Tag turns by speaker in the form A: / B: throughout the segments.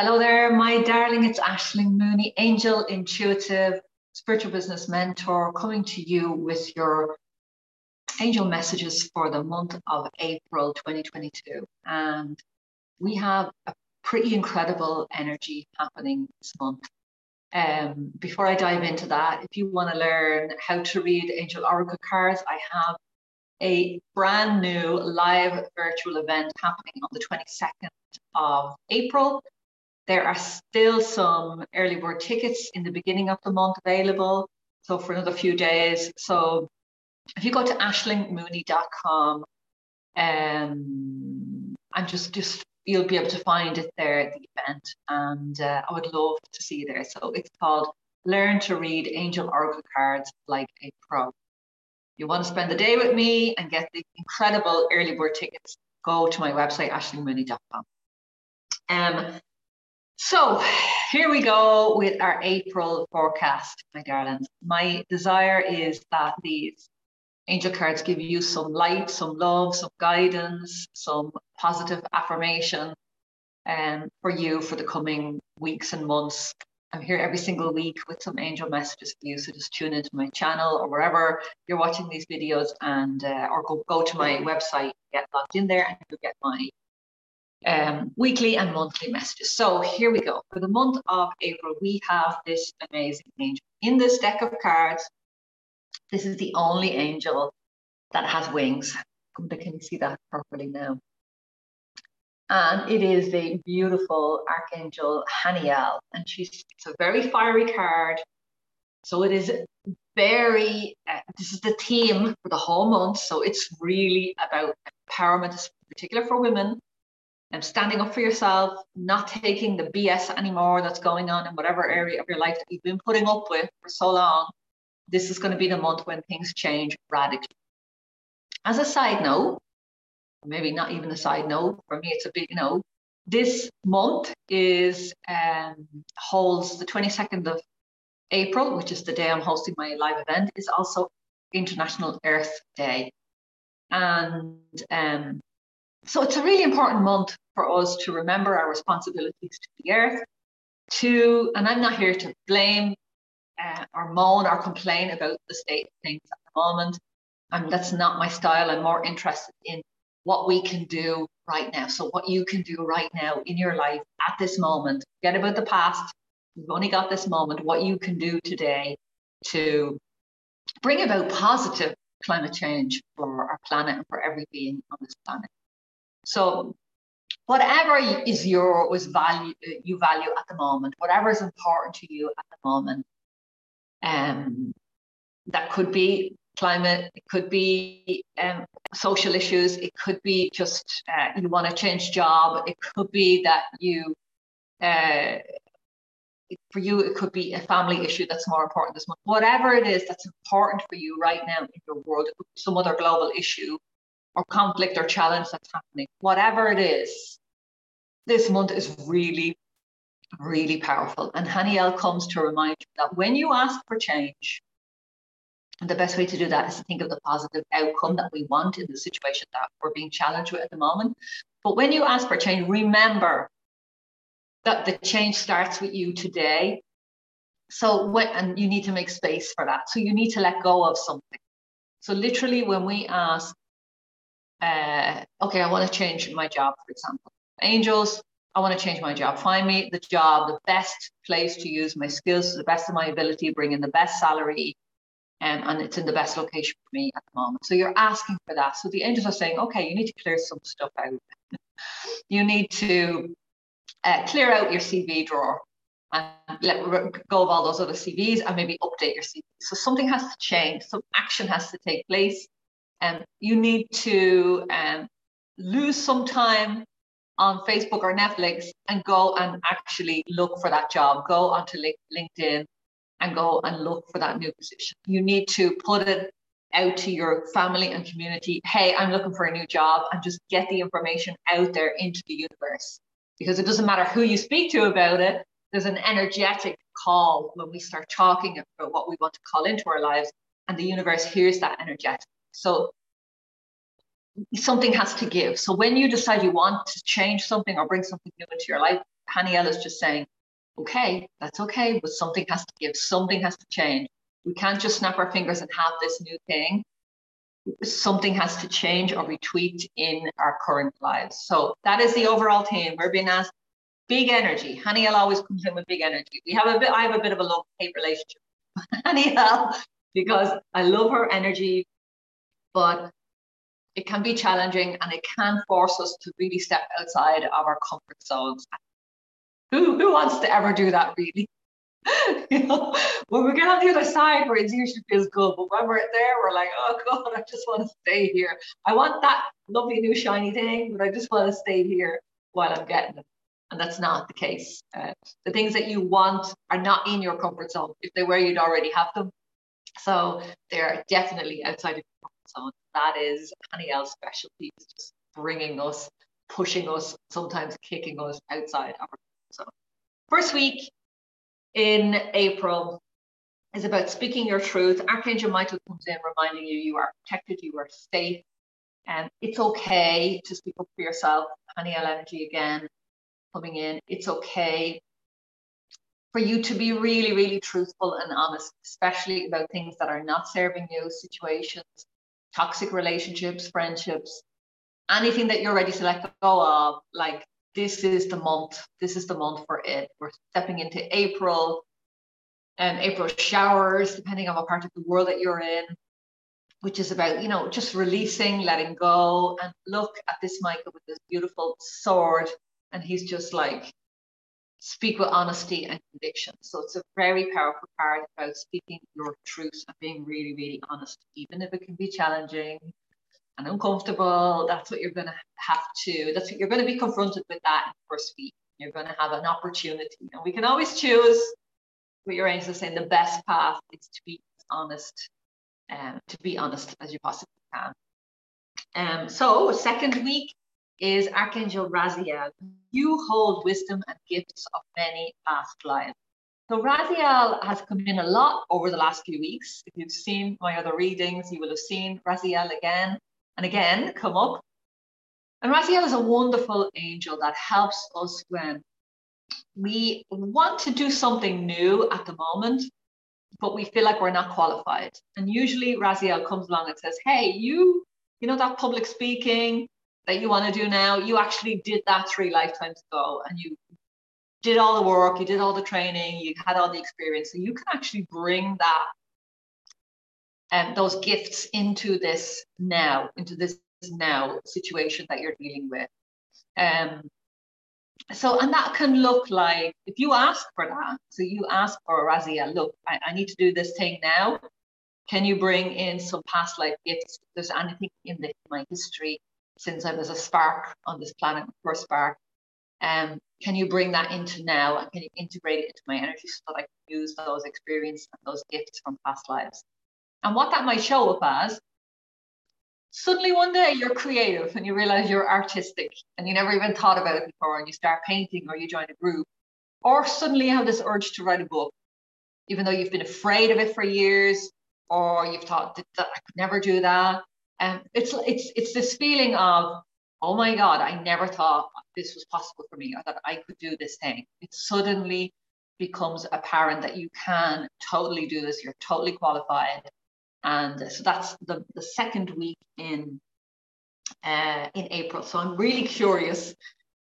A: Hello there, my darling. It's Ashling Mooney, angel intuitive spiritual business mentor, coming to you with your angel messages for the month of April 2022. And we have a pretty incredible energy happening this month. Um, before I dive into that, if you want to learn how to read angel oracle cards, I have a brand new live virtual event happening on the 22nd of April. There are still some early bird tickets in the beginning of the month available. So for another few days. So if you go to ashlingmooney.com, um, and just just you'll be able to find it there at the event. And uh, I would love to see you there. So it's called Learn to Read Angel Oracle Cards Like a Pro. You want to spend the day with me and get the incredible early bird tickets, go to my website, ashlingmooney.com. Um, so here we go with our April forecast, my darlings. My desire is that these angel cards give you some light, some love, some guidance, some positive affirmation um, for you for the coming weeks and months. I'm here every single week with some angel messages for you. So just tune into my channel or wherever you're watching these videos and uh, or go, go to my website, get logged in there and you'll get my um, weekly and monthly messages. So here we go. For the month of April, we have this amazing angel. In this deck of cards, this is the only angel that has wings. Can you see that properly now? And it is the beautiful Archangel Haniel. And she's it's a very fiery card. So it is very, uh, this is the theme for the whole month. So it's really about empowerment, particular for women, and standing up for yourself, not taking the BS anymore that's going on in whatever area of your life that you've been putting up with for so long. This is going to be the month when things change radically. As a side note, maybe not even a side note, for me it's a big note. This month is um, holds the 22nd of April, which is the day I'm hosting my live event, is also International Earth Day. And um, so it's a really important month for us to remember our responsibilities to the earth. To, and I'm not here to blame uh, or moan or complain about the state of things at the moment. And that's not my style. I'm more interested in what we can do right now. So, what you can do right now in your life at this moment. Forget about the past. We've only got this moment. What you can do today to bring about positive climate change for our planet and for every being on this planet. So whatever is your was value you value at the moment, whatever is important to you at the moment, um, that could be climate, it could be um, social issues, it could be just uh, you want to change job, it could be that you, uh, for you, it could be a family issue that's more important this month. Whatever it is that's important for you right now in your world, some other global issue or conflict or challenge that's happening, whatever it is, this month is really, really powerful. And Haniel comes to remind you that when you ask for change, the best way to do that is to think of the positive outcome that we want in the situation that we're being challenged with at the moment. But when you ask for change, remember that the change starts with you today. So when and you need to make space for that. So you need to let go of something. So literally when we ask uh, okay, I want to change my job, for example. Angels, I want to change my job. Find me the job, the best place to use my skills to the best of my ability, bring in the best salary, um, and it's in the best location for me at the moment. So you're asking for that. So the angels are saying, okay, you need to clear some stuff out. you need to uh, clear out your CV drawer and let go of all those other CVs and maybe update your CV. So something has to change, some action has to take place um, you need to um, lose some time on Facebook or Netflix and go and actually look for that job. Go onto LinkedIn and go and look for that new position. You need to put it out to your family and community. Hey, I'm looking for a new job and just get the information out there into the universe. Because it doesn't matter who you speak to about it, there's an energetic call when we start talking about what we want to call into our lives, and the universe hears that energetic. So something has to give. So when you decide you want to change something or bring something new into your life, Haniel is just saying, okay, that's okay, but something has to give, something has to change. We can't just snap our fingers and have this new thing. Something has to change or be tweaked in our current lives. So that is the overall theme. We're being asked big energy. Haniel always comes in with big energy. We have a bit, I have a bit of a love-hate relationship Haniel because I love her energy, but it can be challenging and it can force us to really step outside of our comfort zones. Who, who wants to ever do that really? you know, when we get on the other side where it usually feels good, but when we're there, we're like, oh God, I just want to stay here. I want that lovely new shiny thing, but I just want to stay here while I'm getting it. And that's not the case. Uh, the things that you want are not in your comfort zone. If they were, you'd already have them. So they're definitely outside of your comfort zone. That is Haniel's specialty, is just bringing us, pushing us, sometimes kicking us outside our zone. First week in April is about speaking your truth. Archangel Michael comes in reminding you you are protected, you are safe, and it's okay to speak up for yourself. Haniel energy again coming in. It's okay for you to be really, really truthful and honest, especially about things that are not serving you, situations, toxic relationships, friendships, anything that you're ready to let go of. Like this is the month. This is the month for it. We're stepping into April and April showers, depending on what part of the world that you're in, which is about, you know, just releasing, letting go. And look at this Michael with this beautiful sword. And he's just like, speak with honesty and conviction. So it's a very powerful card about speaking your truth and being really, really honest, even if it can be challenging and uncomfortable. That's what you're going to have to, that's what you're going to be confronted with that in the first week. You're going to have an opportunity. And we can always choose what your angels are saying the best path is to be honest, um, to be honest as you possibly can. Um, so, second week, is Archangel Raziel. You hold wisdom and gifts of many past lives. So Raziel has come in a lot over the last few weeks. If you've seen my other readings, you will have seen Raziel again and again come up. And Raziel is a wonderful angel that helps us when we want to do something new at the moment, but we feel like we're not qualified. And usually Raziel comes along and says, Hey, you, you know, that public speaking, that you want to do now, you actually did that three lifetimes ago and you did all the work, you did all the training, you had all the experience. So you can actually bring that and um, those gifts into this now, into this now situation that you're dealing with. Um, so, and that can look like if you ask for that, so you ask for Raziel, look, I, I need to do this thing now. Can you bring in some past life gifts? If there's anything in the, my history since I was a spark on this planet, first spark. Um, can you bring that into now can you integrate it into my energy so that I can use those experiences and those gifts from past lives? And what that might show up as, suddenly one day you're creative and you realize you're artistic and you never even thought about it before and you start painting or you join a group. Or suddenly you have this urge to write a book, even though you've been afraid of it for years, or you've thought that I could never do that. And it's it's it's this feeling of, oh my God, I never thought this was possible for me or that I could do this thing. It suddenly becomes apparent that you can totally do this, you're totally qualified. And so that's the, the second week in uh, in April. So I'm really curious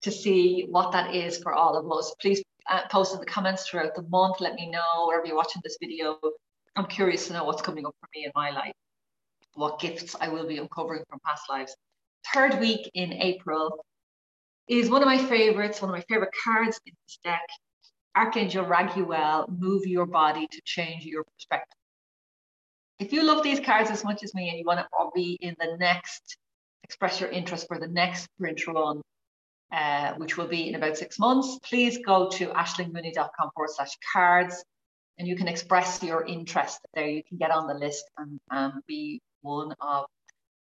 A: to see what that is for all of us. Please uh, post in the comments throughout the month. Let me know wherever you're watching this video. I'm curious to know what's coming up for me in my life what gifts I will be uncovering from past lives. Third week in April is one of my favorites, one of my favorite cards in this deck. Archangel Raguel, move your body to change your perspective. If you love these cards as much as me and you want to be in the next, express your interest for the next print run, uh, which will be in about six months, please go to ashlingmooney.com forward slash cards and you can express your interest there. You can get on the list and um, be one of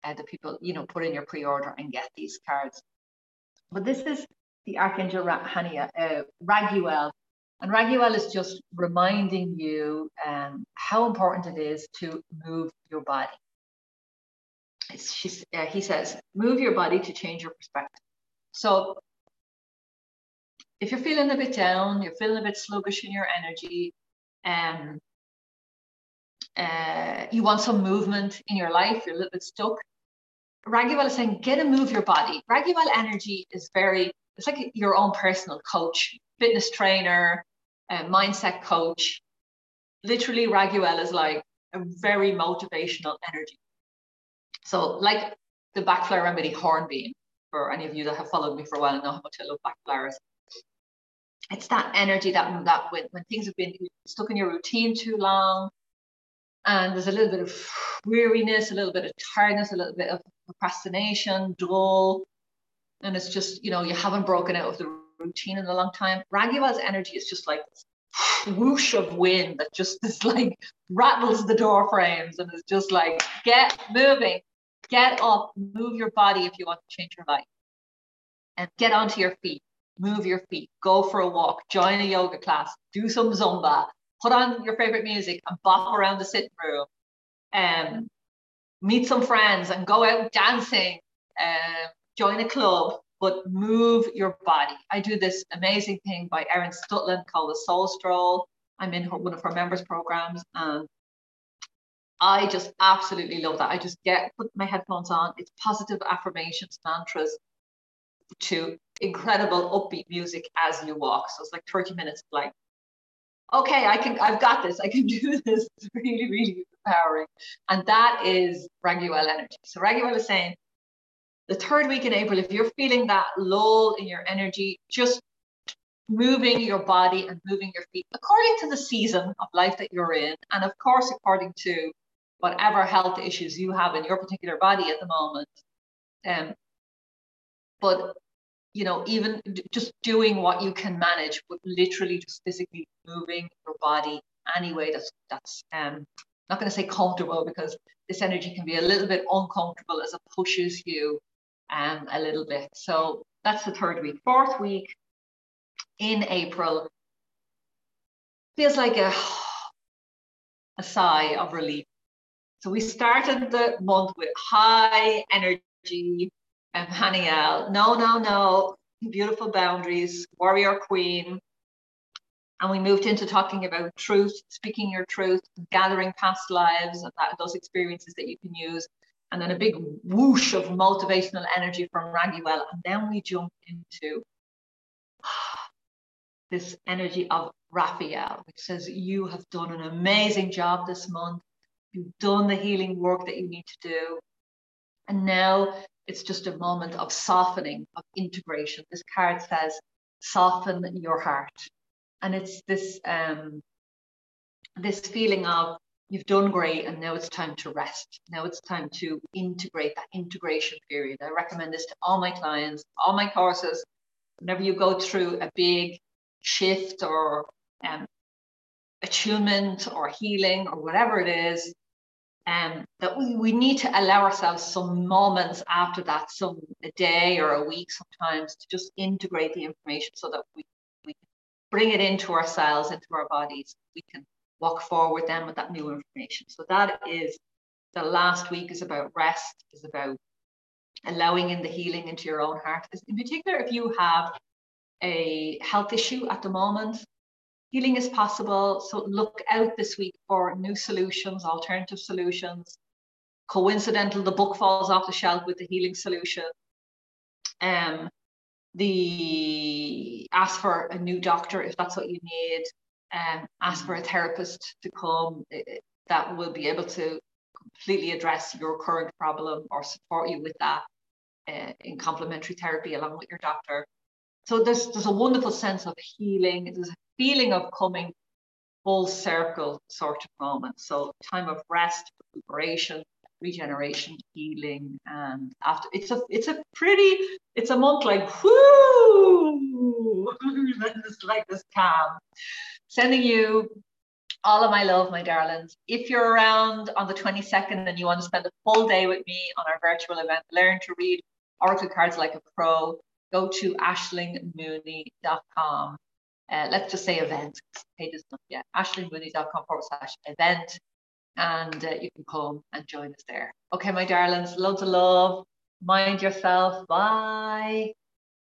A: uh, the people, you know, put in your pre-order and get these cards. But this is the Archangel Hania, uh, Raguel. And Raguel is just reminding you um, how important it is to move your body. Uh, he says, move your body to change your perspective. So if you're feeling a bit down, you're feeling a bit sluggish in your energy, um, uh, you want some movement in your life, you're a little bit stuck. Raguel is saying, get and move your body. Raguel energy is very, it's like your own personal coach, fitness trainer, uh, mindset coach. Literally, Raguel is like a very motivational energy. So, like the Bach flower remedy hornbeam, for any of you that have followed me for a while and know how much I love Bach flowers. It's that energy that, that when, when things have been stuck in your routine too long, and there's a little bit of weariness, a little bit of tiredness, a little bit of procrastination, dull, and it's just, you know, you haven't broken out of the routine in a long time. Raguel's energy is just like whoosh of wind that just is like rattles the door frames and is just like, get moving, get up, move your body if you want to change your life. And get onto your feet, move your feet, go for a walk, join a yoga class, do some Zumba, put on your favorite music and bop around the sitting room. and meet some friends and go out dancing, uh, join a club, but move your body. I do this amazing thing by Erin Stutland called the Soul Stroll. I'm in her, one of her members programs and I just absolutely love that. I just get put my headphones on. It's positive affirmations, mantras to incredible upbeat music as you walk. So it's like 30 minutes like, okay, I can, I've got this. I can do this. It's really, really empowering. And that is Raguel energy. So Raguel is saying, the third week in April, if you're feeling that lull in your energy, just moving your body and moving your feet according to the season of life that you're in. And of course, according to whatever health issues you have in your particular body at the moment. Um, but you know, even just doing what you can manage, but literally just physically moving your body anyway that's that's um not going to say comfortable because this energy can be a little bit uncomfortable as it pushes you um a little bit. So that's the third week. Fourth week in April feels like a a sigh of relief so we started the month with high energy and Haniel. No, no, no. Beautiful boundaries, warrior queen. And we moved into talking about truth, speaking your truth, gathering past lives and that, those experiences that you can use. And then a big whoosh of motivational energy from Raguel. And then we jump into this energy of Raphael, which says, You have done an amazing job this month. You've done the healing work that you need to do. And now it's just a moment of softening, of integration. This card says, soften your heart. And it's this um, this feeling of you've done great and now it's time to rest. Now it's time to integrate that integration period. I recommend this to all my clients, all my courses. Whenever you go through a big shift or um, attunement or healing or whatever it is, um, that we, we need to allow ourselves some moments after that, some a day or a week sometimes, to just integrate the information so that we, we bring it into ourselves, into our bodies. We can walk forward then with that new information. So that is the last week is about rest, is about allowing in the healing into your own heart. In particular, if you have a health issue at the moment, healing is possible. So look out this week for new solutions, alternative solutions. Coincidental, the book falls off the shelf with the healing solution. Um, the ask for a new doctor if that's what you need. Um, ask for a therapist to come that will be able to completely address your current problem or support you with that uh, in complementary therapy along with your doctor. So there's there's a wonderful sense of healing. There's a feeling of coming full circle sort of moment. So time of rest, recuperation, regeneration, healing, and after it's a it's a pretty it's a month like whoo, it's like this calm. Sending you all of my love, my darlings. If you're around on the 22nd and you want to spend a full day with me on our virtual event, learn to read Oracle cards like a pro, go to ashlingmooney.com uh, let's just say event. Page is not yet. ashlingmooney.com forward slash event. And uh, you can come and join us there. Okay, my darlings, loads of love. Mind yourself. Bye.